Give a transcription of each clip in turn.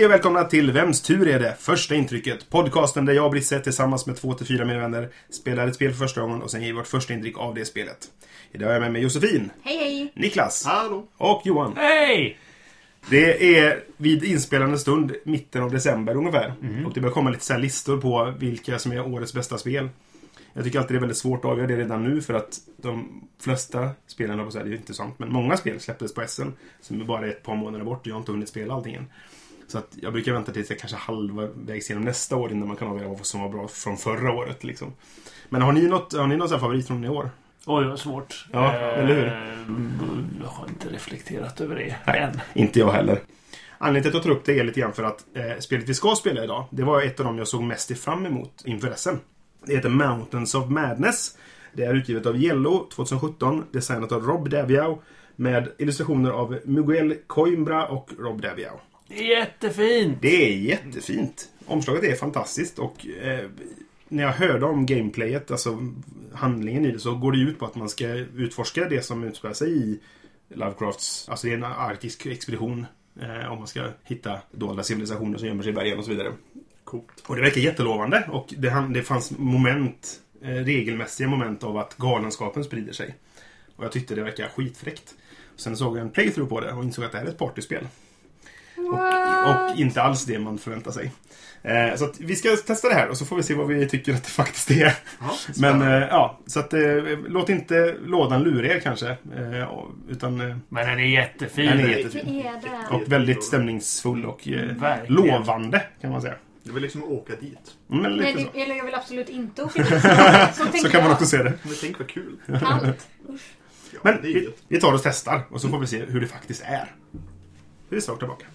Hej och välkomna till Vems tur är det? Första intrycket. Podcasten där jag och Brisse tillsammans med två till fyra mina vänner spelar ett spel för första gången och sen ger vårt första intryck av det spelet. Idag är jag med mig Josefin, Hej hej! Niklas Hallå! och Johan. Hej! Det är vid inspelande stund mitten av december ungefär. Och det börjar komma lite så här listor på vilka som är årets bästa spel. Jag tycker alltid det är väldigt svårt att avgöra det redan nu för att de flesta spelen, på så här, det är ju inte sant, men många spel släpptes på SN som är bara ett par månader bort och jag har inte hunnit spela allting än. Så att jag brukar vänta tills jag kanske halvvägs genom nästa år innan man kan avgöra vad som var bra från förra året. Liksom. Men har ni något, har ni någon favorit från i år? Oj, vad svårt. Ja, eller hur? Jag har inte reflekterat över det Nej. än. Inte jag heller. Anledningen till att jag tar upp det är lite grann för att eh, spelet vi ska spela idag, det var ett av dem jag såg mest fram emot inför SM. Det heter Mountains of Madness. Det är utgivet av Yellow 2017, designat av Rob Daviau med illustrationer av Miguel Coimbra och Rob Daviau. Det är jättefint! Det är jättefint. Omslaget är fantastiskt och eh, när jag hörde om gameplayet, alltså handlingen i det, så går det ut på att man ska utforska det som utspelar sig i Lovecrafts, alltså det är en arktisk expedition. Eh, om man ska hitta dolda civilisationer som gömmer sig i bergen och så vidare. Coolt. Och det verkar jättelovande och det, det fanns moment, eh, regelmässiga moment av att galenskapen sprider sig. Och jag tyckte det verkar skitfräckt. Sen såg jag en playthrough på det och insåg att det här är ett partyspel. Och, och inte alls det man förväntar sig. Eh, så att vi ska testa det här och så får vi se vad vi tycker att det faktiskt är. Ja, Men eh, ja, så att eh, låt inte lådan lura er kanske. Eh, utan eh, Men den är jättefin. Den är jättefin. är det. och väldigt stämningsfull och eh, lovande kan man säga. Det vill liksom åka dit. Mm, Men Nej, det, eller jag vill absolut inte åka dit. Så, Så kan man jag. också se det. Men tänk vad kul. Allt. Ja, Men vi, vi tar och testar och så får vi se hur det faktiskt är. Vi är snart tillbaka.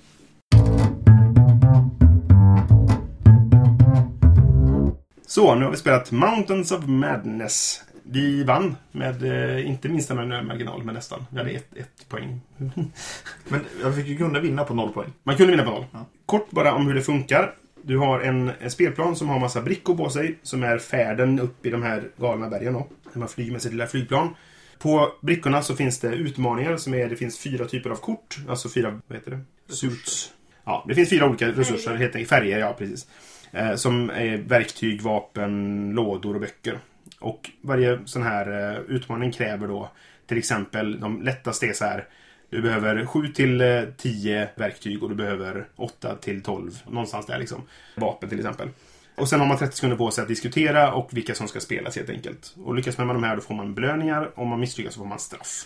Så, nu har vi spelat Mountains of Madness. Vi vann med eh, inte minsta marginal, men nästan. Vi hade ett, ett poäng. Men jag fick ju kunna vinna på noll poäng. Man kunde vinna på noll. Ja. Kort bara om hur det funkar. Du har en, en spelplan som har massa brickor på sig som är färden upp i de här galna bergen. Då, när man flyger med sitt lilla flygplan. På brickorna så finns det utmaningar som är, det finns fyra typer av kort. Alltså fyra, vad heter det? Suits. Ja, det finns fyra olika resurser, Färger. färger, ja precis. Eh, som är verktyg, vapen, lådor och böcker. Och varje sån här eh, utmaning kräver då till exempel, de lättaste är så här. Du behöver 7 till eh, 10 verktyg och du behöver 8 till 12, någonstans där liksom. Vapen till exempel. Och sen har man 30 sekunder på sig att diskutera och vilka som ska spelas helt enkelt. Och lyckas man med de här då får man belöningar. Om man misslyckas så får man straff.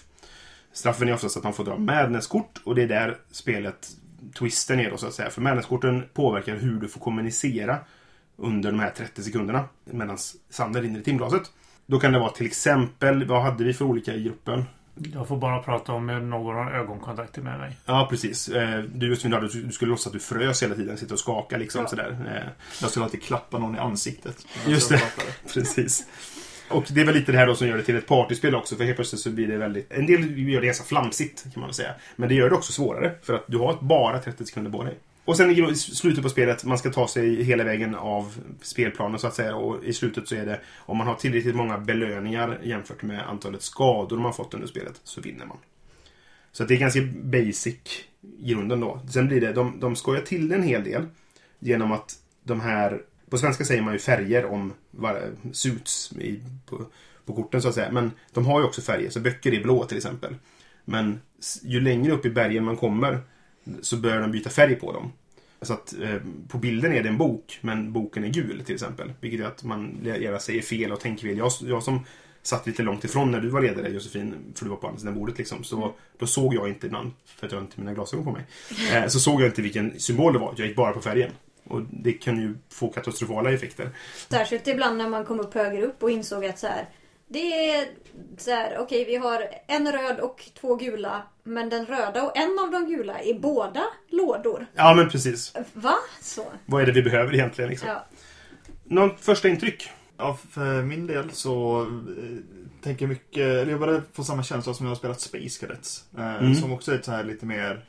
Straffen är oftast att man får dra madnesskort och det är där spelet twisten är då så att säga. För madnesskorten påverkar hur du får kommunicera under de här 30 sekunderna medan sanden rinner i timglaset. Då kan det vara till exempel, vad hade vi för olika i gruppen? Jag får bara prata om någon har ögonkontakter med mig. Ja, precis. Eh, Du, Josefin, du skulle låtsas att du frös hela tiden. Sitta och skaka liksom Ja. sådär. Eh, Jag skulle alltid klappa någon i ansiktet. Just det. Precis. Och det är väl lite det här då som gör det till ett partyspel också. För helt plötsligt så blir det väldigt... En del gör det ganska flamsigt kan man väl säga. Men det gör det också svårare. För att du har bara 30 sekunder på dig. Och sen i slutet på spelet, man ska ta sig hela vägen av spelplanen så att säga. Och i slutet så är det, om man har tillräckligt många belöningar jämfört med antalet skador man fått under spelet, så vinner man. Så att det är ganska basic i grunden då. Sen blir det, de, de skojar till det en hel del. Genom att de här, på svenska säger man ju färger om suits i, på, på korten så att säga. Men de har ju också färger, så böcker är blå till exempel. Men ju längre upp i bergen man kommer så börjar de byta färg på dem. Så att eh, på bilden är det en bok, men boken är gul till exempel. Vilket gör att man gärna säger fel och tänker fel. Jag, jag som satt lite långt ifrån när du var ledare Josefin, för du var på andra sidan bordet liksom. Så då såg jag inte ibland, för att jag inte mina glasögon på mig. Eh, så såg jag inte vilken symbol det var. Jag gick bara på färgen. Och det kan ju få katastrofala effekter. Särskilt ibland när man kom upp högre upp och insåg att så här. Det är så här, okej vi har en röd och två gula. Men den röda och en av de gula är båda lådor. Ja, men precis. Va? Så. Vad är det vi behöver egentligen liksom? Ja. Någon första intryck? Ja, för min del så eh, tänker mycket, eller jag började få samma känsla som när jag har spelat Space Cadets. Eh, Mm. Som också är ett så här lite mer,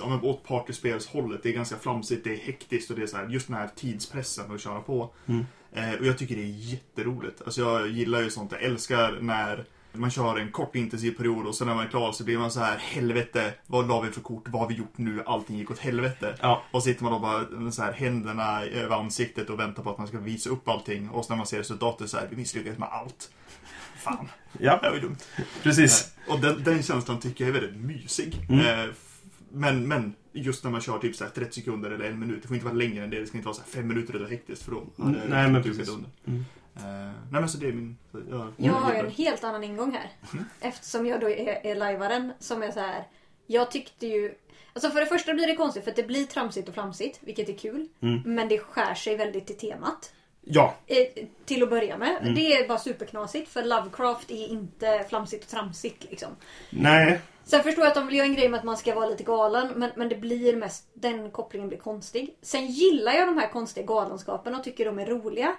om man åt partyspelshållet. Det är ganska flamsigt, det är hektiskt och det är så här, just den här tidspressen att köra på. Mm. Eh, och jag tycker det är jätteroligt. Alltså jag gillar ju sånt, jag älskar när man kör en kort intensiv period och sen när man är klar så blir man så här helvete, vad la vi för kort, vad har vi gjort nu, allting gick åt helvete. Ja. Och så sitter man då bara så här, händerna över ansiktet och väntar på att man ska visa upp allting. Och så när man ser resultatet så här, vi misslyckades med allt. Fan, Ja, det var ju dumt. precis. Och den, den känslan tycker jag är väldigt mysig. Mm. Eh, men, men just när man kör typ så här 30 sekunder eller en minut. Det får inte vara längre än det. Det ska inte vara så här 5 minuter eller hektiskt för då Mm, nej, men dukat precis. under. Mm. Eh, nej men så det är min... så Jag, Jag har en helt annan ingång här. Mm. Eftersom jag då är, är lajvaren som är så här. Jag tyckte ju... Alltså för det första blir det konstigt för att det blir tramsigt och flamsigt, vilket är kul. Mm. Men det skär sig väldigt till temat. Ja, Eh, till att börja med. Mm. Det är bara superknasigt för Lovecraft är inte flamsigt och tramsigt liksom. nej. Sen förstår jag att de vill göra en grej med att man ska vara lite galen men, men det blir mest, den kopplingen blir konstig. Sen gillar jag de här konstiga galenskaperna och tycker de är roliga.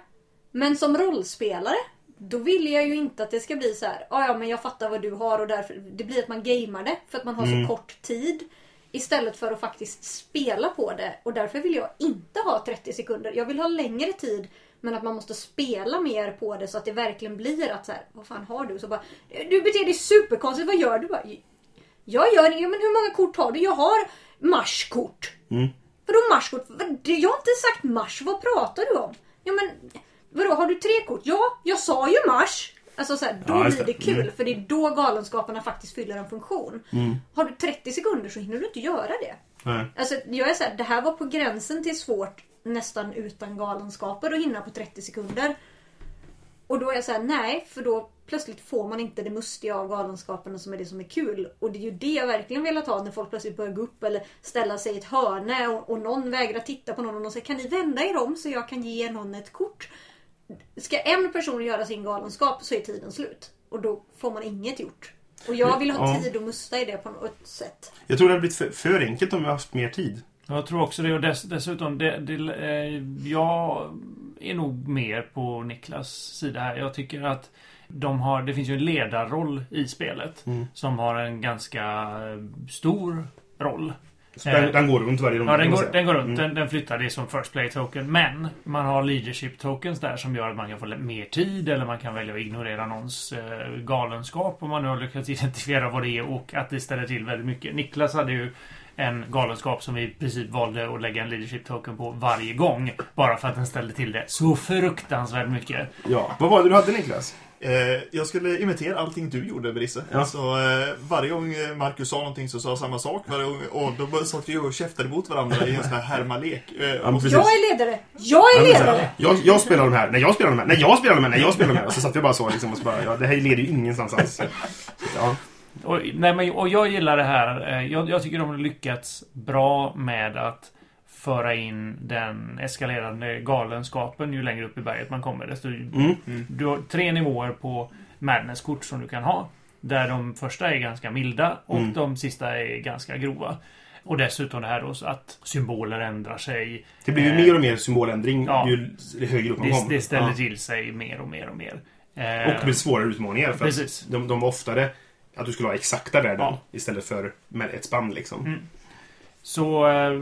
Men som rollspelare, då vill jag ju inte att det ska bli så här. "Ah, ja men jag fattar vad du har och därför, det blir att man gamear det för att man har Mm. så kort tid. Istället för att faktiskt spela på det och därför vill jag inte ha 30 sekunder. Jag vill ha längre tid men att man måste spela mer på det så att det verkligen blir att så här, vad fan har du? Så bara, du beter dig superkonstigt, vad gör du? Bara, jag gör ja, men hur många kort har du? Jag har marskort. Mm. Vadå marskort? Jag har inte sagt mars, vad pratar du om? Ja men, vadå har du tre kort? Ja, jag sa ju mars. Alltså så här, då Ja, blir det kul Mm. för det är då galenskaperna faktiskt fyller en funktion. Har du 30 sekunder så hinner du inte göra det. nej. Alltså jag är så här, det här var på gränsen till svårt nästan utan galenskaper att hinna på 30 sekunder. Och då är jag så här, nej, för då plötsligt får man inte det mustiga av galenskaperna som är det som är kul. Och det är ju det jag verkligen velat ha när folk plötsligt börjar gå upp eller ställa sig i ett hörne och, och någon vägrar titta på någon och någon säger kan ni vända er om så jag kan ge någon ett kort? Ska en person göra sin galenskap så är tiden slut. Och då får man inget gjort. Och jag vill ha Ja. tid och musta i det på något sätt. Jag tror det hade blivit för, för enkelt om vi haft mer tid. Jag tror också det. Och dess, dessutom, det, det, eh, jag är nog mer på Niklas sida här. Jag tycker att de har, det finns ju en ledarroll i spelet. Mm. Som har en ganska stor roll. Så den, Eh, den går runt varje runda. Ja, den går, den går runt. Mm. Den, den flyttar. Det är som First Play Token. Men man har leadership tokens där som gör att man kan få mer tid eller man kan välja att ignorera någons eh, galenskap om man nu har lyckats identifiera vad det är och att det ställer till väldigt mycket. Niklas hade ju en galenskap som vi i princip valde att lägga en leadership token på varje gång. Bara för att den ställde till det så fruktansvärt mycket. Ja. Vad var det du hade Niklas? Eh, jag skulle imitera allting du gjorde, Berisse. Ja. Så eh, varje gång eh, Marcus sa någonting så sa jag samma sak. Varje gång, och då satt vi och käftade mot varandra i en sån här härmalek. Eh, och precis. Jag är ledare! Jag är Ja, ledare! Jag, jag spelar de här. Nej, jag spelar de här. Nej, jag spelar de här. Nej, jag spelar de här. Och så satt vi bara så liksom och så bara, ja, det här leder ju ingenstans alls. Ja. Och, nej, men, och jag gillar det här. Jag, jag tycker de har lyckats bra med att föra in den eskalerande galenskapen ju längre upp i berget man kommer. Desto, Mm. Du har tre nivåer på Madness-kort som du kan ha. Där de första är ganska milda och Mm. de sista är ganska grova. Och dessutom det här då så att symboler ändrar sig. Det blir ju Eh, mer och mer symboländring ja. ju högre upp man kommer. det ställer Ja. till sig mer och mer och mer. Och Eh, det blir svårare utmaningar. För Precis. Att de, de var oftare att du skulle ha exakta värden Ja. istället för med ett spann liksom. Mm. Så, eh,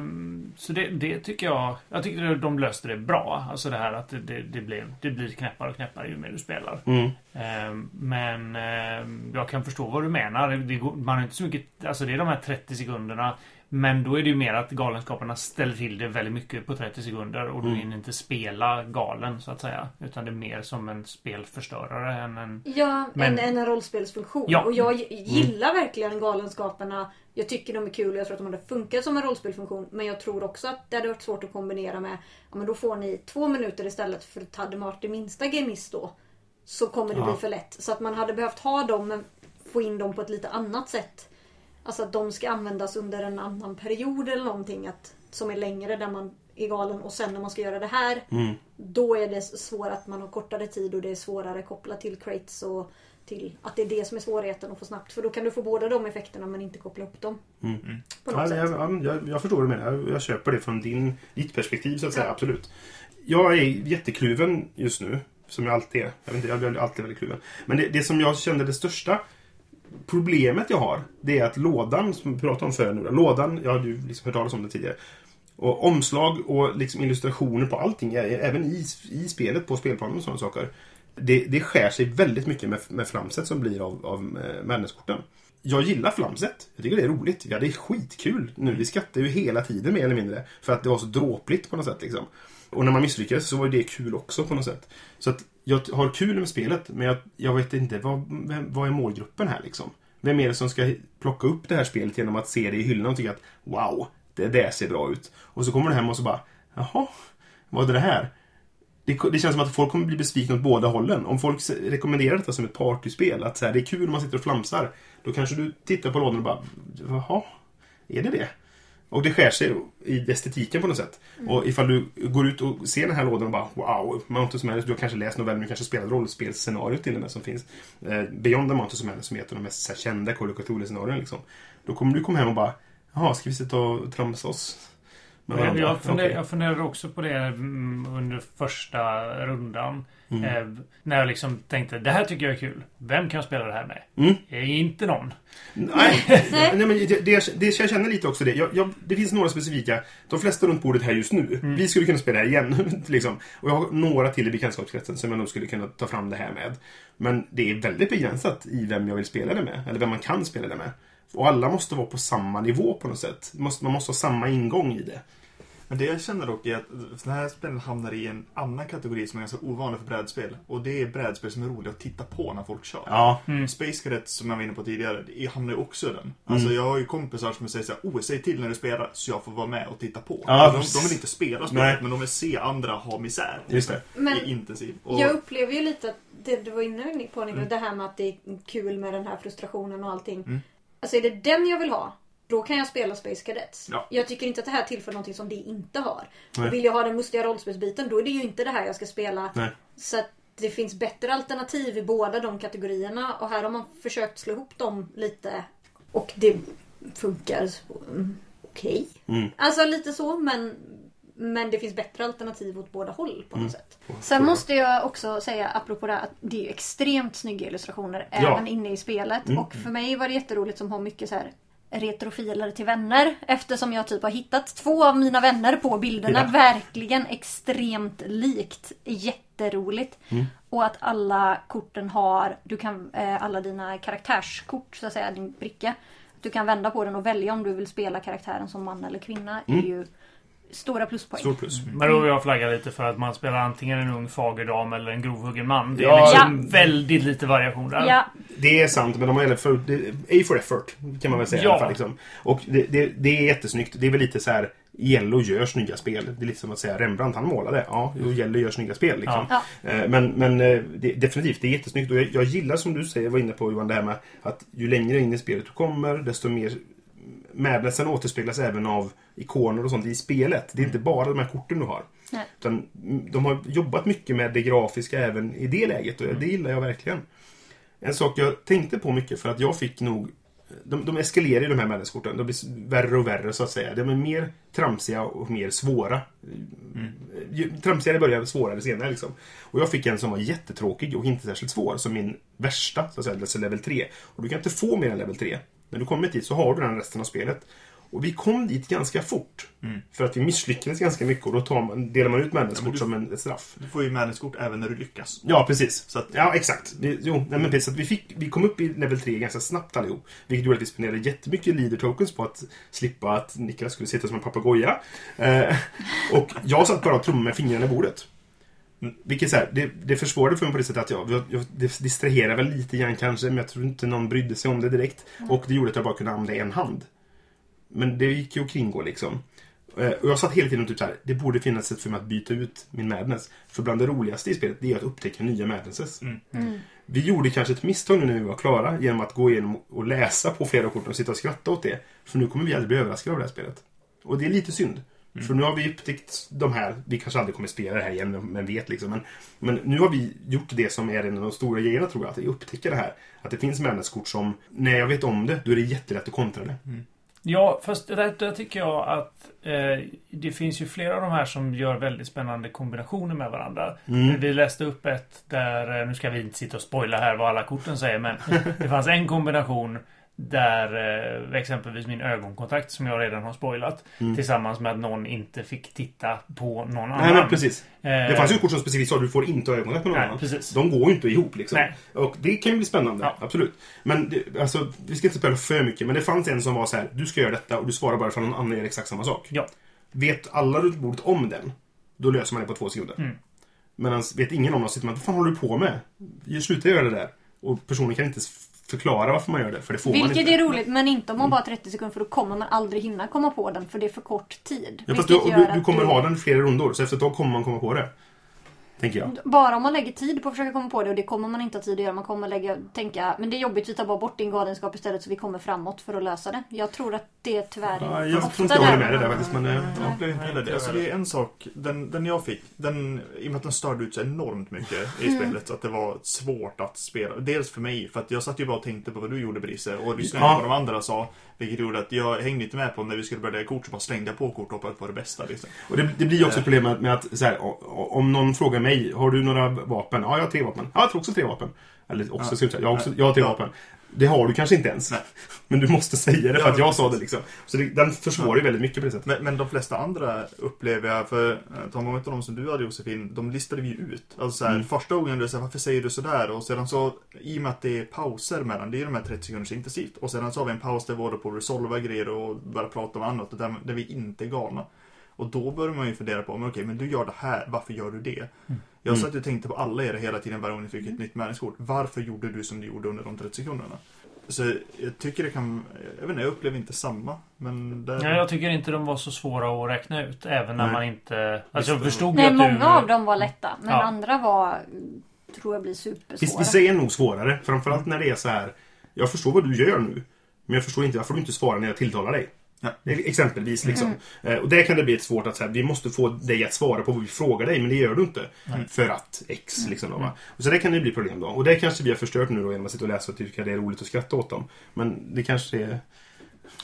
så det, det tycker jag... Jag tycker de löste det bra. Alltså det här att det, det, blir, det blir knäppare och knäppare ju mer du spelar. Mm. Eh, Men eh, jag kan förstå vad du menar. Man har inte så mycket... Alltså det är de här 30 sekunderna. Men då är det ju mer att galenskaperna ställer till det väldigt mycket på 30 sekunder. Och du Mm. hinner inte spela galen så att säga. Utan det är mer som en spelförstörare än en... Ja, Men- en, en rollspelsfunktion. Ja. Och jag gi- gillar verkligen Galenskaperna. Jag tycker de är kul och jag tror att de hade funkat som en rollspelsfunktion. Men jag tror också att det hade varit svårt att kombinera med Ja men då får ni två minuter istället för att hade man varit det minsta gemiss då. Så kommer det Ja. bli för lätt. Så att man hade behövt ha dem men få in dem på ett lite annat sätt. Alltså att de ska användas under en annan period eller någonting. Att, som är längre där man är galen och sen när man ska göra det här. Mm. Då är det svårare att man har kortare tid och det är svårare kopplat till crates och till att det är det som är svårigheten att få snabbt. För då kan du få båda de effekterna men inte koppla upp dem. Mm. På något Ja, sätt. jag, ja, jag, jag förstår vad du menar. Jag, jag köper det från din, ditt perspektiv så att säga. Ja. Absolut. jag är jättekluven just nu. Som jag alltid är. Jag, vet inte, jag blir alltid väldigt kluven. Men det, det som jag kände det största problemet jag har, det är att lådan, som vi pratade om förr nu, då, lådan, jag hade ju liksom hört talas om det tidigare. Och omslag och liksom illustrationer på allting, även i, i spelet, på spelplanen och sådana saker. Det, det skär sig väldigt mycket med, med flamset som blir av, av eh, Madness-korten. Jag gillar flamset. Jag tycker det är roligt. Ja, det är skitkul nu. Vi skrattar ju hela tiden mer eller mindre. För att det var så dråpligt på något sätt liksom. Och när man misslyckades så var det kul också på något sätt. Så att jag har kul med spelet, men jag, jag vet inte vad, vem, vad är målgruppen här liksom? Vem är det som ska plocka upp det här spelet genom att se det i hyllan och tycka att wow, det där ser bra ut. Och så kommer du hem och så bara, jaha, vad är det här? Det, det känns som att folk kommer bli besvikna åt båda hållen. Om folk rekommenderar detta som ett partyspel, att så här, det är kul om man sitter och flamsar, då kanske du tittar på lådan och bara, jaha, är det det? Och det skär sig i estetiken på något sätt. Och ifall du går ut och ser den här lådan och bara wow, Mountains of Madness, du har kanske läst novellen, du kanske spelat rollspelsscenariot till och med som finns. Eh, Beyond the Mountains of Madness som är ett av de mest här, kända Call of Cthulhu-scenarierna liksom. Då kommer du komma hem och bara, jaha, ska vi sitta och tramsa oss? Med Jag, funder, Okej. jag funderade också på det mm, under första rundan. Mm. Eh, när jag liksom tänkte, det här tycker jag är kul. Vem kan jag spela det här med? Mm. Eh, inte någon. Nej, nej men det, det, det, jag känner lite också det. Jag, jag, det finns några specifika. De flesta runt bordet här just nu. Vi skulle kunna spela det här igen. liksom. Och jag har några till i bekantskapskretsen som jag nog skulle kunna ta fram det här med. Men det är väldigt begränsat i vem jag vill spela det med. Eller vem man kan spela det med. Och alla måste vara på samma nivå på något sätt. Måste- Man måste ha samma ingång i det. Men det jag känner dock är att den här spelen hamnar i en annan kategori som är ganska ovanlig för brädspel. Och det är brädspel som är roliga att titta på när folk kör. Ja. Space Cadets som jag var inne på tidigare, det hamnar ju också i den. Alltså jag har ju kompisar som säger såhär, oh säg till när du spelar så jag får vara med och titta på. Ja, de, de vill inte spela spelet, Nej. men de vill se andra ha misär. Just det. Men- intensiv. Och, Jag upplever ju lite att det du var inne på Niklas, Mm. det här med att det är kul med den här frustrationen och allting. Mm. Alltså är det den jag vill ha, då kan jag spela Space Cadets. Ja. Jag tycker inte att det här tillför någonting som det inte har. Nej. Och vill jag ha den mustiga rollspelsbiten, då är det ju inte det här jag ska spela. Nej. Så att det finns bättre alternativ i båda de kategorierna och här har man försökt slå ihop dem lite. Och det funkar mm, okej. Mm. Alltså lite så, men, men det finns bättre alternativ åt båda håll på något Mm. sätt. Sen måste jag också säga, apropå det, att det är ju extremt snygga illustrationer Ja. även inne i spelet. Mm. Och för mig var det jätteroligt som har mycket så här retrofiler till vänner. Eftersom jag typ har hittat två av mina vänner på bilderna. Ja. Verkligen extremt likt. Jätteroligt. Mm. Och att alla korten har, du kan, eh, alla dina karaktärskort, så att säga, din bricka. Du kan vända på den och välja om du vill spela karaktären som man eller kvinna. är Mm. ju stora pluspoäng. Stor plus. Men då vill jag flagga lite för att man spelar antingen en ung fager dam eller en grovhuggen man. Det är Ja. liksom väldigt lite variation där. Ja, Det är sant, men de har för, det, A for effort, kan man väl säga. Ja. I alla fall, liksom. Och det, det, det är jättesnyggt. Det är väl lite så här, Jello gör snygga spel. Det är lite som att säga Rembrandt, han målade. Ja, jo, Jello gör snygga spel. Liksom. Ja. Eh, Men, men eh, det, definitivt, det är jättesnyggt. Och jag, jag gillar som du säger, var inne på Johan, det här med att ju längre in i spelet du kommer, desto mer Madnessen återspeglas även av ikoner och sånt i spelet. Det är inte bara de här korten du har. Nej. Utan mm, de har jobbat mycket med det grafiska även i det läget och det gillar jag verkligen. En sak jag tänkte på mycket för att jag fick nog de, de eskalerar ju de här Madness-korten. De blir värre och värre så att säga. De är mer tramsiga och mer svåra. Ju Tramsigare i början, svårare senare liksom. Och jag fick en som var jättetråkig och inte särskilt svår. Som min värsta, så att säga, alltså level 3. Och du kan inte få mer än level 3. När du kommer dit så har du den resten av spelet. Och vi kom dit ganska fort. För att vi misslyckades ganska mycket och då tar man, delar man ut Madness-kort du- som en, straff. Du får ju Madness-kort även när du lyckas. Ja, precis. Så att- ja, exakt. Vi, jo, nej, men precis. Att vi, fick, vi kom upp i level 3 ganska snabbt allihop. Vilket gjorde att vi spenderade jättemycket leader tokens på att slippa att Niklas skulle sitta som en papegoja. Eh, och jag satt bara och trummade med fingrarna i bordet. Mm, Vilket så här, det, det försvårade för mig på det sättet att jag, jag, det distraherade väl lite grann kanske, men jag tror inte någon brydde sig om det direkt. Och det gjorde att jag bara kunde använda en hand. Men det gick ju att kringgå liksom. Eh, Och jag satt hela tiden och typ så här, det borde finnas ett sätt för mig att byta ut min Madness. För bland det roligaste i spelet, det är att upptäcka nya Madnesses. Vi gjorde kanske ett misstag nu när vi var klara genom att gå igenom och läsa på flera av korten och sitta och skratta åt det. För nu kommer vi aldrig bli överraskade av det här spelet. Och det är lite synd. För nu har vi upptäckt de här, vi kanske aldrig kommer spela det här igen, men vet liksom. Men, men nu har vi gjort det som är en av de stora grejerna tror jag, att vi upptäcker det här. Att det finns Madness-kort som, när jag vet om det, då är det jättelätt att kontra det. Ja, fast där, där tycker jag att eh, det finns ju flera av de här som gör väldigt spännande kombinationer med varandra. Mm. Vi läste upp ett där, eh, nu ska vi inte sitta och spoila här vad alla korten säger, men det fanns en kombination där eh, exempelvis min ögonkontakt som jag redan har spoilat tillsammans med att någon inte fick titta på någon annan. Nej, men precis. Eh, Det fanns ju kort som specifikt sa att du får inte ha ögonkontakt med någon Nej, annan. precis. De går ju inte ihop liksom. Nej. Och det kan ju bli spännande, Ja. absolut. Men det, alltså, vi ska inte spela för mycket. Men det fanns en som var så här: du ska göra detta och du svarar bara för någon annan gör exakt samma sak. Ja. Vet alla runt bordet om den, då löser man det på två sekunder. Mm. Men vet ingen om det, sitter man, vad fan håller du på med? Sluta göra det där. Och personen kan inte förklara varför man gör det, för det får man Vilket inte. är roligt, men inte om man bara har 30 sekunder för då kommer man aldrig hinna komma på den för det är för kort tid. Ja, fast du, du, du kommer du- ha den i flera rundor, så efter ett tag kommer man komma på det. Tänker jag. Bara om man lägger tid på att försöka komma på det och det kommer man inte ha tid att göra. Man kommer lägga, tänka, men det är jobbigt, vi tar bara bort din galenskap istället så vi kommer framåt för att lösa det. Jag tror att det tyvärr är Ja, jag ofta tror inte jag håller med där dig där man- faktiskt, men... eh, Jag inte heller det. Alltså, det är en sak, den, den jag fick, den, i och med att den störde ut så enormt mycket i spelet, så att det var svårt att spela. Dels för mig, för att jag satt ju bara och tänkte på vad du gjorde Brisse, och lyssnade Ja. på vad de andra sa. Vilket gjorde att jag hängde inte med på när vi skulle börja lägga kort, så bara slängde jag på kort och hoppade på det bästa. Liksom. Och det, det blir också ett problem med, att så här, om någon frågar mig, har du några vapen? Ja, jag har tre vapen. Ja, jag tror också tre vapen. Eller också, Ja. jag, har också, jag har tre Ja. vapen. Det har du kanske inte ens. Nej. Men du måste säga det för att jag sa det liksom. Så det, den försvårar ju väldigt mycket på det sättet. Men, men de flesta andra upplever jag, för eh, ta många av de som du hade Josefin, de listade vi ju ut. Alltså så här, Mm. första gången du säger varför säger du sådär? Och sedan så, i och med att det är pauser mellan, det är de här 30 sekunders intensivt. Och sedan så har vi en paus där vi håller på att resolva grejer och börja prata om annat, där, där vi inte är galna. Och då börjar man ju fundera på, men okej, men du gör det här, varför gör du det? Jag satt och tänkte på alla er hela tiden varje gång ni fick ett nytt märkeskort. Varför gjorde du som du gjorde under de 30 sekunderna? Så jag tycker det kan, jag vet inte, jag upplever inte samma. Men det... Ja, jag tycker inte de var så svåra att räkna ut. Även när Nej. man inte... Alltså jag Visst, förstod Nej, att du... många av dem var lätta. Men Ja. andra var, tror jag blir Visst, supersvåra. vissa är nog svårare. Framförallt när det är så här. Jag förstår vad du gör nu. Men jag förstår inte varför du inte svarar när jag tilltalar dig. Exempelvis liksom. Eh, Och där kan det bli ett svårt att säga, vi måste få dig att svara på vad vi frågar dig, men det gör du inte. För att X liksom då, va? Och så det kan det bli problem då. Och det kanske vi har förstört nu då genom att sitta och läsa och tycka det är roligt att skratta åt dem. Men det kanske är...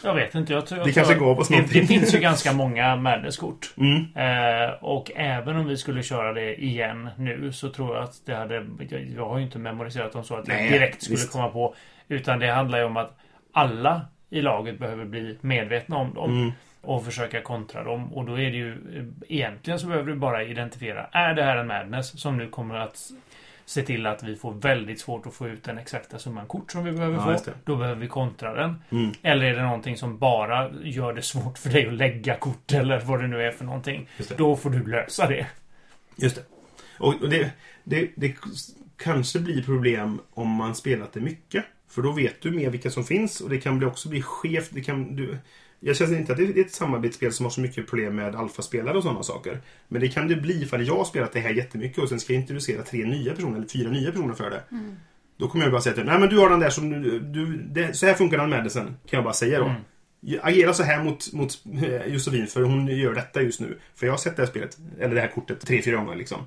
Jag vet inte. Jag tror, Det kanske gav oss det, det finns ju ganska många Madness-kort. Mm. Eh, och även om vi skulle köra det igen nu så tror jag att det hade... Jag, jag har ju inte memoriserat dem så att Nej, jag direkt skulle visst. komma på. Utan det handlar ju om att alla i laget behöver bli medvetna om dem. Mm. Och försöka kontra dem. Och då är det ju... Egentligen så behöver du bara identifiera. Är det här en Madness som nu kommer att se till att vi får väldigt svårt att få ut den exakta summan kort som vi behöver Ja, få. Då behöver vi kontra den. Mm. Eller är det någonting som bara gör det svårt för dig att lägga kort eller vad det nu är för någonting. Då får du lösa det. Just det. Och det, det, det kanske blir problem om man spelat det mycket. För då vet du mer vilka som finns och det kan bli också bli skevt. Det kan, du, jag känner inte att det är ett samarbetsspel som har så mycket problem med alfaspelare och sådana saker. Men det kan det bli ifall jag har spelat det här jättemycket och sen ska jag introducera tre nya personer eller fyra nya personer för det. Då kommer jag bara säga till Nej men du har den där som du... du det, så här funkar den med sen. Kan jag bara säga då. Mm. Agera så här mot, mot eh, Josefin för hon gör detta just nu. För jag har sett det här spelet, eller det här kortet, tre, fyra gånger liksom.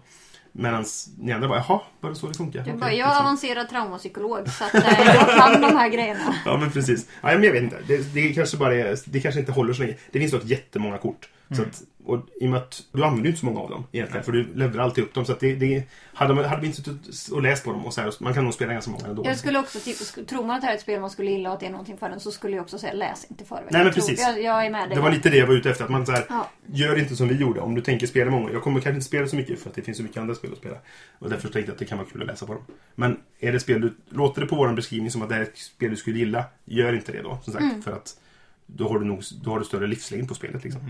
Medan ni andra bara, jaha, var det så det funkar? Du Okej, bara, jag är liksom. avancerad traumapsykolog så att eh, jag kan de här grejerna. Ja men precis. Ja, men jag vet inte. Det, det, kanske bara är, det kanske inte håller så länge. Det finns dock jättemånga kort. Mm. att, och i och med att du använder ju inte så många av dem egentligen. För du levererar alltid upp dem. Så det, det, hade, man, hade vi inte suttit och läst på dem och så här, man kan nog spela ganska många ändå. Jag skulle också, typ, tror man att det här är ett spel man skulle gilla och att det är någonting för den så skulle jag också säga läs inte förväg. Nej, men Jag tror- precis. Jag, jag är med dig. Det var lite det jag var ute efter. Att man så här, Ja. Gör inte som vi gjorde. Om du tänker spela många. Jag kommer kanske inte spela så mycket för att det finns så mycket andra spel att spela. Och därför tänkte jag att det kan vara kul att läsa på dem. Men är det spel du... Låter det på vår beskrivning som att det är ett spel du skulle gilla. Gör inte det då. Som sagt. Mm. För att då har du nog då har du större livslängd på spelet. Liksom.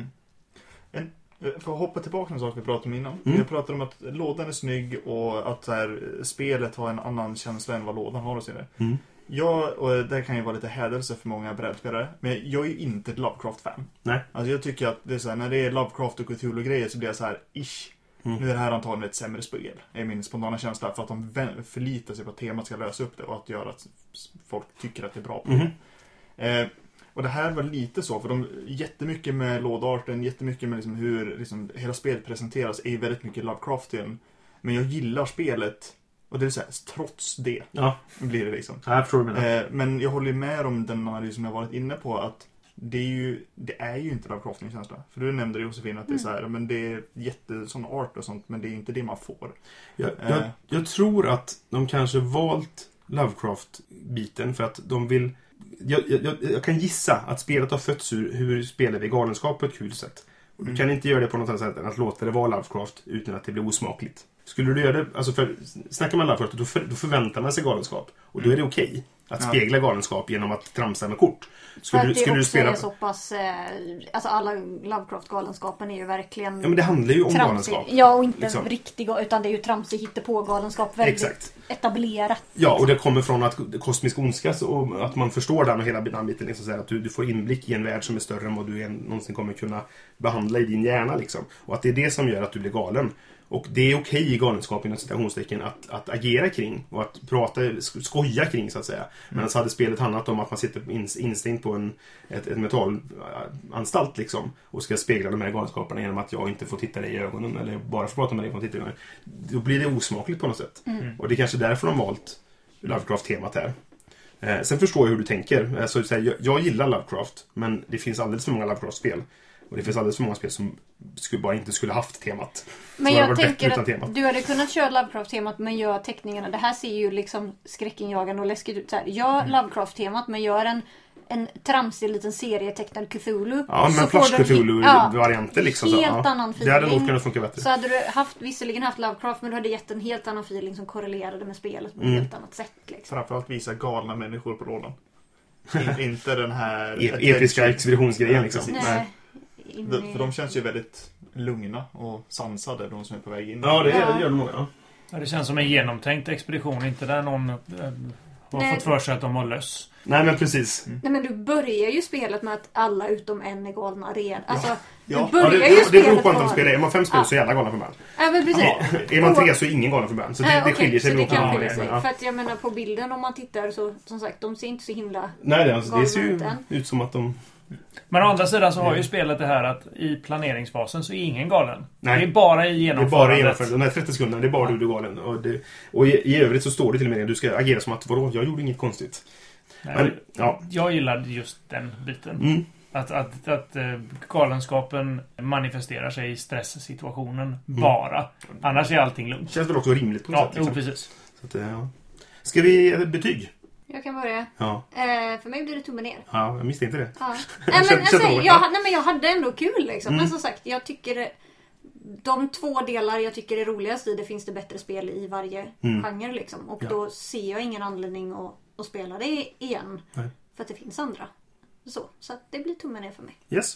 En, för att hoppa tillbaka till en sak vi pratade om innan. Mm. Vi pratade om att lådan är snygg och att så här, spelet har en annan känsla än vad lådan har hos er. Mm. Jag, och det kan ju vara lite hädelse för många brädspelare, men jag är ju inte ett Lovecraft-fan. Nej. Alltså jag tycker att det är så här, när det är Lovecraft och Cthulhu-grejer så blir jag så här, ish. Mm. Nu är det här antagligen ett sämre spel. är min spontana känsla. För att de förlitar sig på att temat ska lösa upp det och att göra att folk tycker att det är bra på det. Eh, och det här var lite så, för de, jättemycket med lådarten, jättemycket med liksom hur liksom, hela spelet presenteras är väldigt mycket Lovecraftian. Men jag gillar spelet, och det är så här, trots det Ja, blir det liksom. jag förstår. Eh, men jag håller ju med om den analys som jag varit inne på att det är ju, det är ju inte Lovecrafting-känsla. För du nämnde det Josefin att det är så här, men det är jätte sån art och sånt, men det är inte det man får. Jag, Eh. jag, jag tror att de kanske valt Lovecraft-biten för att de vill... Jag, jag, jag kan gissa att spelet har fötts ur hur spelar vi galenskap på ett kul sätt. Och du kan inte göra det på något annat sätt än att låta det vara Lovecraft utan att det blir osmakligt. Skulle du göra det, alltså för, snackar man Lovecraft då, för, då förväntar man sig galenskap. Och då är det okej att Ja. spegla galenskap genom att tramsa med kort. För Skulle, att du, det skulle också spela... är så pass... Eh, alltså alla Lovecraft-galenskapen är ju verkligen... Ja men det handlar ju om tramsig. galenskap. Ja, och inte liksom. riktig utan det är ju tramsig hittepå-galenskap. Väldigt Exakt. etablerat. Ja, och det kommer från att kosmisk ondska och att man förstår den och hela den biten. Liksom, här, att du, du får inblick i en värld som är större än vad du någonsin kommer kunna behandla i din hjärna. Liksom. Och att det är det som gör att du blir galen. Och det är okej i galenskap inom citationstecken att, att agera kring och att prata, sk- skoja kring så att säga. Men så hade spelet handlat om att man sitter ins- instängd på en, ett, ett metalanstalt liksom och ska spegla de här galenskaperna genom att jag inte får titta dig i ögonen eller bara får prata med dig och titta i ögonen. Då blir det osmakligt på något sätt. Och det är kanske därför de valt Lovecraft-temat här. Eh, sen förstår jag hur du tänker. Alltså, så här, jag, jag gillar Lovecraft, men det finns alldeles för många Lovecraft-spel. Och det finns alldeles för många spel som skulle, bara inte skulle haft temat. Men jag tänker att temat. du hade kunnat köra Lovecraft-temat men gör teckningarna. Det här ser ju liksom skräckinjagande och läskigt ut. Så här, Gör Mm. Lovecraft-temat men gör en, en tramsig liten serietecknad Cthulhu. Ja, Så men Flash Cthulhu-varianter liksom. så, Helt ja. annan Det hade nog feeling. kunnat funka bättre. Så hade du haft, visserligen haft Lovecraft men du hade gett en helt annan feeling som korrelerade med spelet på ett Mm. helt annat sätt. Liksom. Framförallt visa galna människor på lådan. In, inte den här... E- episka expeditionsgrejen Ja, liksom. precis. Nej. In De- För de känns ju väldigt lugna och sansade, de som är på väg in. Ja, det Ja. gör de nog. Ja. Ja, det känns som en genomtänkt expedition, inte där någon eh, har Nej. fått för sig att de har löss. Nej, men precis. Nej men du börjar ju spelet med att alla utom en är galna redan. Alltså, Ja. du Ja, börjar det, ju det, det spelet beror på antal spelare. Är man fem spelare Ja. så är alla galna från början. Ja men precis. Ja. Är man tre så är ingen galen från början. Så det, det skiljer sig så det kan skilja sig. För Ja. att jag menar på bilden om man tittar så, som sagt, de ser inte så himla... Nej, det, alltså, det ser ju ut som att de... Men å andra sidan så har ju spelet det här att i planeringsfasen så är ingen galen. Nej. Det är bara i Det är genomförandet. De här 30 sekunderna, det är bara du du är galen. Och, det, och i, i övrigt så står det till och med att du ska agera som att vadå, jag gjorde inget konstigt. Nej, Men, ja. Jag gillade just den biten. Mm. Att, att, att eh, galenskapen manifesterar sig i stresssituationen Mm. bara. Annars är allting lugnt. Känns väl också rimligt på något Ja, sätt. jo, Liksom. precis. Så att, eh, ja. Ska vi ett betyg? Jag kan börja. Ja. Eh, för mig blir det tummen ner. ja, jag misstänkte det. Ja. Nej, Jag men, känner- alltså, känner jag, jag. nej, men jag hade ändå kul liksom. Mm. Men som sagt, jag tycker de två delar jag tycker är roligast i det finns det bättre spel i varje Mm. genre liksom. Och Ja. då ser jag ingen anledning att, att spela det igen. Nej. För att det finns andra. Så, så att det blir tummen ner för mig. Yes.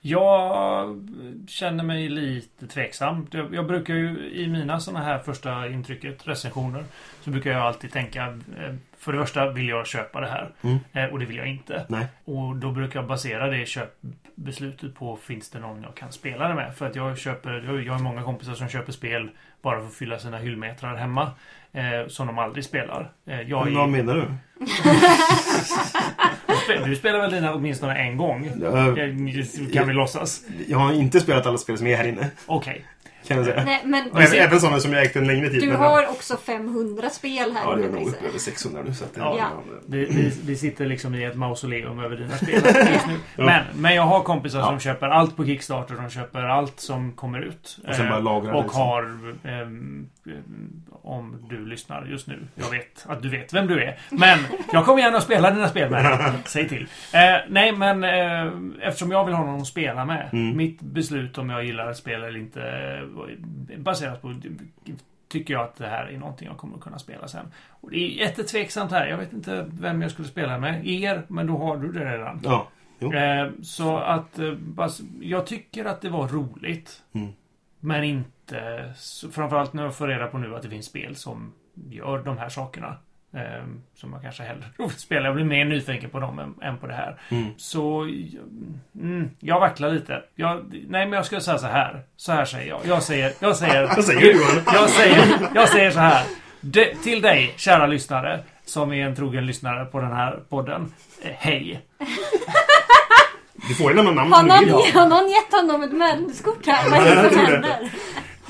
Jag känner mig lite tveksam. Jag, jag brukar ju i mina såna här första intrycket, recensioner, så brukar jag alltid tänka eh, för det första vill jag köpa det här Mm. eh, och det vill jag inte. Nej. Och då brukar jag basera det köpbeslutet på finns det någon jag kan spela det med. För att jag köper, jag har många kompisar som köper spel bara för att fylla sina hyllmetrar hemma. Eh, som de aldrig spelar. Eh, jag Vad är, menar du? du spelar väl dina åtminstone en gång? Jag, Eh, Kan vi låtsas? jag har inte spelat alla spel som är här inne. Okej. Kan jag säga. Nej, men Och även, även sådana som jag ägt en längre tid. du men- har också 500 spel här Ja, det är nog uppe över 600 nu. Så att, det- Ja. Ja. Vi, vi, vi sitter liksom i ett mausoleum över dina spel just nu. Ja. Men, men jag har kompisar Ja. som köper allt på Kickstarter. De köper allt som kommer ut. Och sen bara Eh, lagrar det Och liksom. har... ehm, om du lyssnar just nu. Jag vet att du vet vem du är. Men jag kommer gärna att spela dina spel med dig. Säg till. Eh, nej, men eh, eftersom jag vill ha någon att spela med. Mm. Mitt beslut om jag gillar ett spel eller inte baseras på tycker jag att det här är någonting jag kommer att kunna spela sen. Och det är jättetveksamt här. Jag vet inte vem jag skulle spela med. Er, men då har du det redan. Ja. Eh, så att... Eh, bas, jag tycker att det var roligt. Mm. Men inte... Så, framförallt när jag får reda på nu att det finns spel som gör de här sakerna. Eh, som jag kanske hellre vill spela. Jag blir mer nyfiken på dem än, än på det här. Mm. Så... Mm, jag vacklar lite. Jag, nej, men jag skulle säga så här. Så här säger jag. Jag säger... Jag säger... Vad säger du Johan? Jag säger, jag säger så här. De, till dig, kära lyssnare, som är en trogen lyssnare på den här podden. Eh, hej! Du får ju lämna namn Har någon, har någon gett honom ett medlemskort här? Vad är det som händer?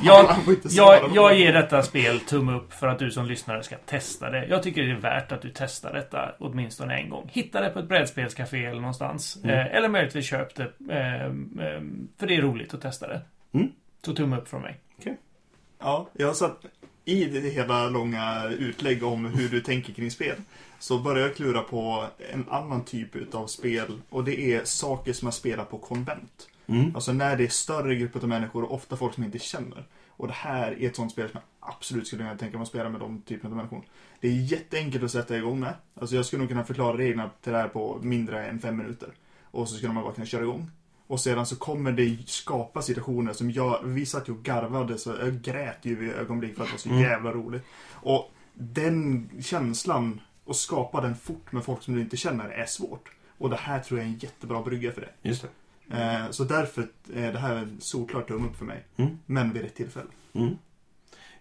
Jag, jag, jag ger detta spel tumme upp för att du som lyssnare ska testa det. Jag tycker det är värt att du testar detta åtminstone en gång. Hitta det på ett brädspelscafé eller någonstans. Eh, eller möjligtvis köp det. Eh, eh, för det är roligt att testa det. Mm. Så tumme upp från mig. Ja, jag har satt i det hela långa utlägg om hur du tänker kring spel. Så börjar jag klura på en annan typ av spel och det är saker som jag spelar på konvent. Mm. Alltså när det är större grupper av människor och ofta folk som inte känner. Och det här är ett sånt spel som jag absolut skulle kunna tänka mig att spela med de typerna av människor. Det är jätteenkelt att sätta igång med. Alltså jag skulle nog kunna förklara reglerna till det här på mindre än fem minuter. Och så skulle man bara kunna köra igång. Och sedan så kommer det skapa situationer som jag, vi satt ju och garvade så jag grät ju i ögonblick för att det var så Mm. jävla roligt. Och den känslan, och skapa den fort med folk som du inte känner, är svårt. Och det här tror jag är en jättebra brygga för det. Just det. Eh, så därför är det här en solklart tumme upp för mig. Mm. Men vid rätt tillfälle. Mm.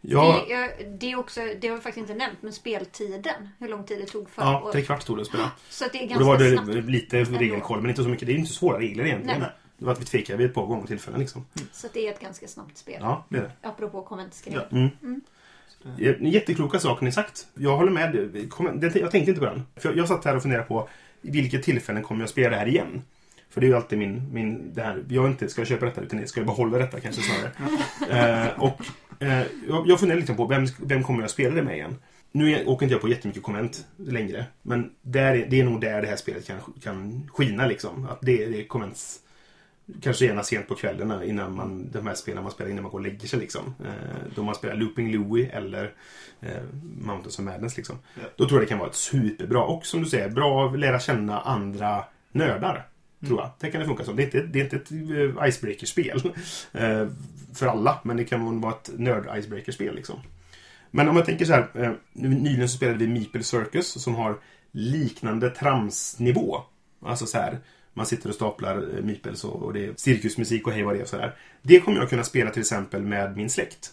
Ja, Det, jag, det, är också, det har vi faktiskt inte nämnt, men speltiden. Hur lång tid det tog för ja och- tre kvart tog det att spela. Så att det är Och ganska då var det snabbt. lite regelkoll, men inte så mycket. Det är inte så svåra regler egentligen. Nej. Det var att vi tvekade vid ett par gånger tillfällen liksom. Så att det är ett ganska snabbt spel. Ja, det är det. Apropå konventsgrejer. Mm. Mm. Eh, Jättekloka saker ni sagt. Jag håller med. Jag tänkte inte på den. För jag- satt här och funderade på vilket tillfällen kommer jag spela det här igen? För det är ju alltid min... min det här, jag inte ska jag köpa detta utan ska jag behålla detta kanske snarare. eh, och eh, jag, jag funderar lite på vem, vem kommer jag spela det med igen? Nu åker inte jag på jättemycket konvent längre. Men där är, det är nog där det här spelet kan, kan skina liksom. Att det, det är konvents... Kanske gärna sent på kvällen innan man, de här spelen man spelar innan man går och lägger sig liksom. Eh, då man spelar Looping Louie eller eh, Mountains of Madness liksom. Ja. Då tror jag det kan vara ett superbra och som du säger, bra att lära känna andra nördar. Mm. Tror jag. Det kan det funka som. Det är inte, det är inte ett eh, icebreaker-spel eh, för alla, men det kan vara ett nörd-icebreaker-spel liksom. Men om jag tänker så här, eh, nyligen så spelade vi Meeple Circus som har liknande tramsnivå. Alltså så här, man sitter och staplar meeples och, det är cirkusmusik och hej vad det är sådär. Det kommer jag kunna spela till exempel med min släkt.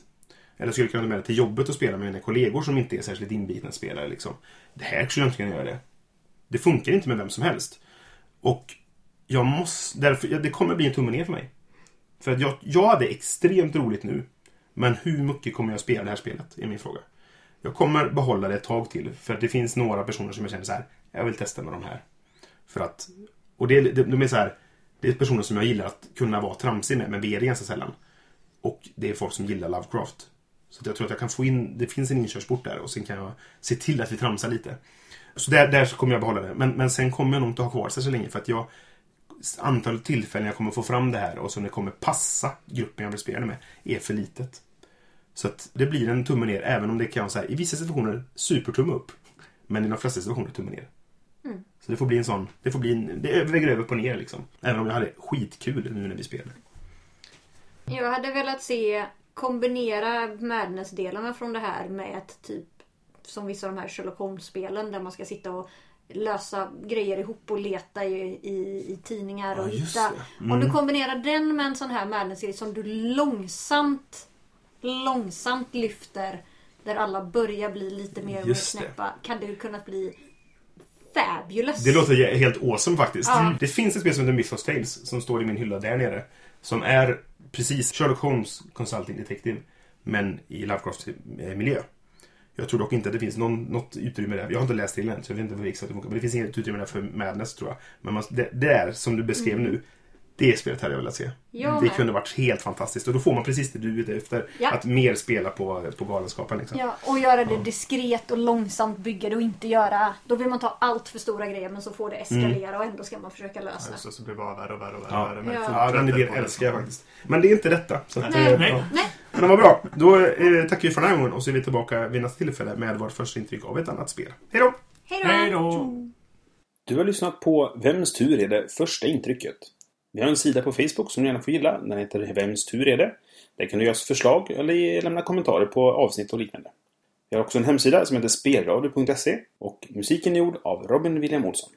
Eller skulle kunna ta med det till jobbet och spela med mina kollegor som inte är särskilt inbitna spelare. Liksom. Det här skulle jag inte kunna göra det. Det funkar inte med vem som helst. Och jag måste, därför, ja, det kommer bli en tumme ner för mig. För att jag, jag hade extremt roligt nu. Men hur mycket kommer jag spela det här spelet? Är min fråga. Jag kommer behålla det ett tag till. För att det finns några personer som jag känner så här. Jag vill testa med de här. För att... Och det, det, de är så här. Det är personer som jag gillar att kunna vara tramsig med. Men vi är det ganska sällan. Och det är folk som gillar Lovecraft. Så att jag tror att jag kan få in... Det finns en inkörsport där. Och sen kan jag se till att vi tramsar lite. Så där, där kommer jag behålla det. Men, men sen kommer jag nog inte ha kvar sig så länge. För att jag... Antalet tillfällen jag kommer få fram det här och som det kommer passa gruppen jag vill spela med är för litet. Så att det blir en tumme ner, även om det kan vara här, i vissa situationer supertumme upp. Men i de flesta situationer tumme ner. Mm. Så det får bli en sån, det får bli en, det väger över på ner liksom. Även om jag hade skitkul nu när vi spelade. Jag hade velat se kombinera Madness-delarna från det här med ett typ som vissa av de här Sherlock Holmes-spelen där man ska sitta och lösa grejer ihop och leta i, i, i tidningar och Ja, hitta. Mm. Om du kombinerar den med en sån här Madness-serie som du långsamt, långsamt lyfter där alla börjar bli lite mer och mer knäppa kan det kunna bli fabulous. Det låter helt awesome faktiskt. Ja. Det finns ett spel som heter Mythos Tales som står i min hylla där nere. Som är precis Sherlock Holmes Consulting Detective. Men i Lovecraft-miljö. Jag tror dock inte att det finns någon, något utrymme där. Jag har inte läst till än, så jag vet inte exakt det funkar. Men det finns inget utrymme där för Madness tror jag. Men man, det, det där som du beskrev nu. Det spelet hade jag velat se. Jag det kunde varit helt fantastiskt. Och då får man precis det du är ute efter. Ja. Att mer spela på, på galenskapen. Liksom. Ja, och göra det diskret och långsamt bygga det och inte göra... Då vill man ta allt för stora grejer men så får det eskalera och ändå ska man försöka lösa det. Så, så blir det bara värre och värre och värre. Ja. värre med Ja. Ja, den idén älskar jag faktiskt. Men det är inte detta. Så att, Nej. eh, Nej. ja. Nej, Men vad bra. Då eh, tackar vi för den här gången och så är vi tillbaka vid nästa tillfälle med vårt första intryck av ett annat spel. Hej då! hej då! Hej då! Du har lyssnat på Vems tur är det första intrycket? Vi har en sida på Facebook som du gärna får gilla. Den heter Vems tur är det? Där kan du ge oss förslag eller lämna kommentarer på avsnitt och liknande. Vi har också en hemsida som heter spelradio.se och musiken är gjord av Robin William Olsson.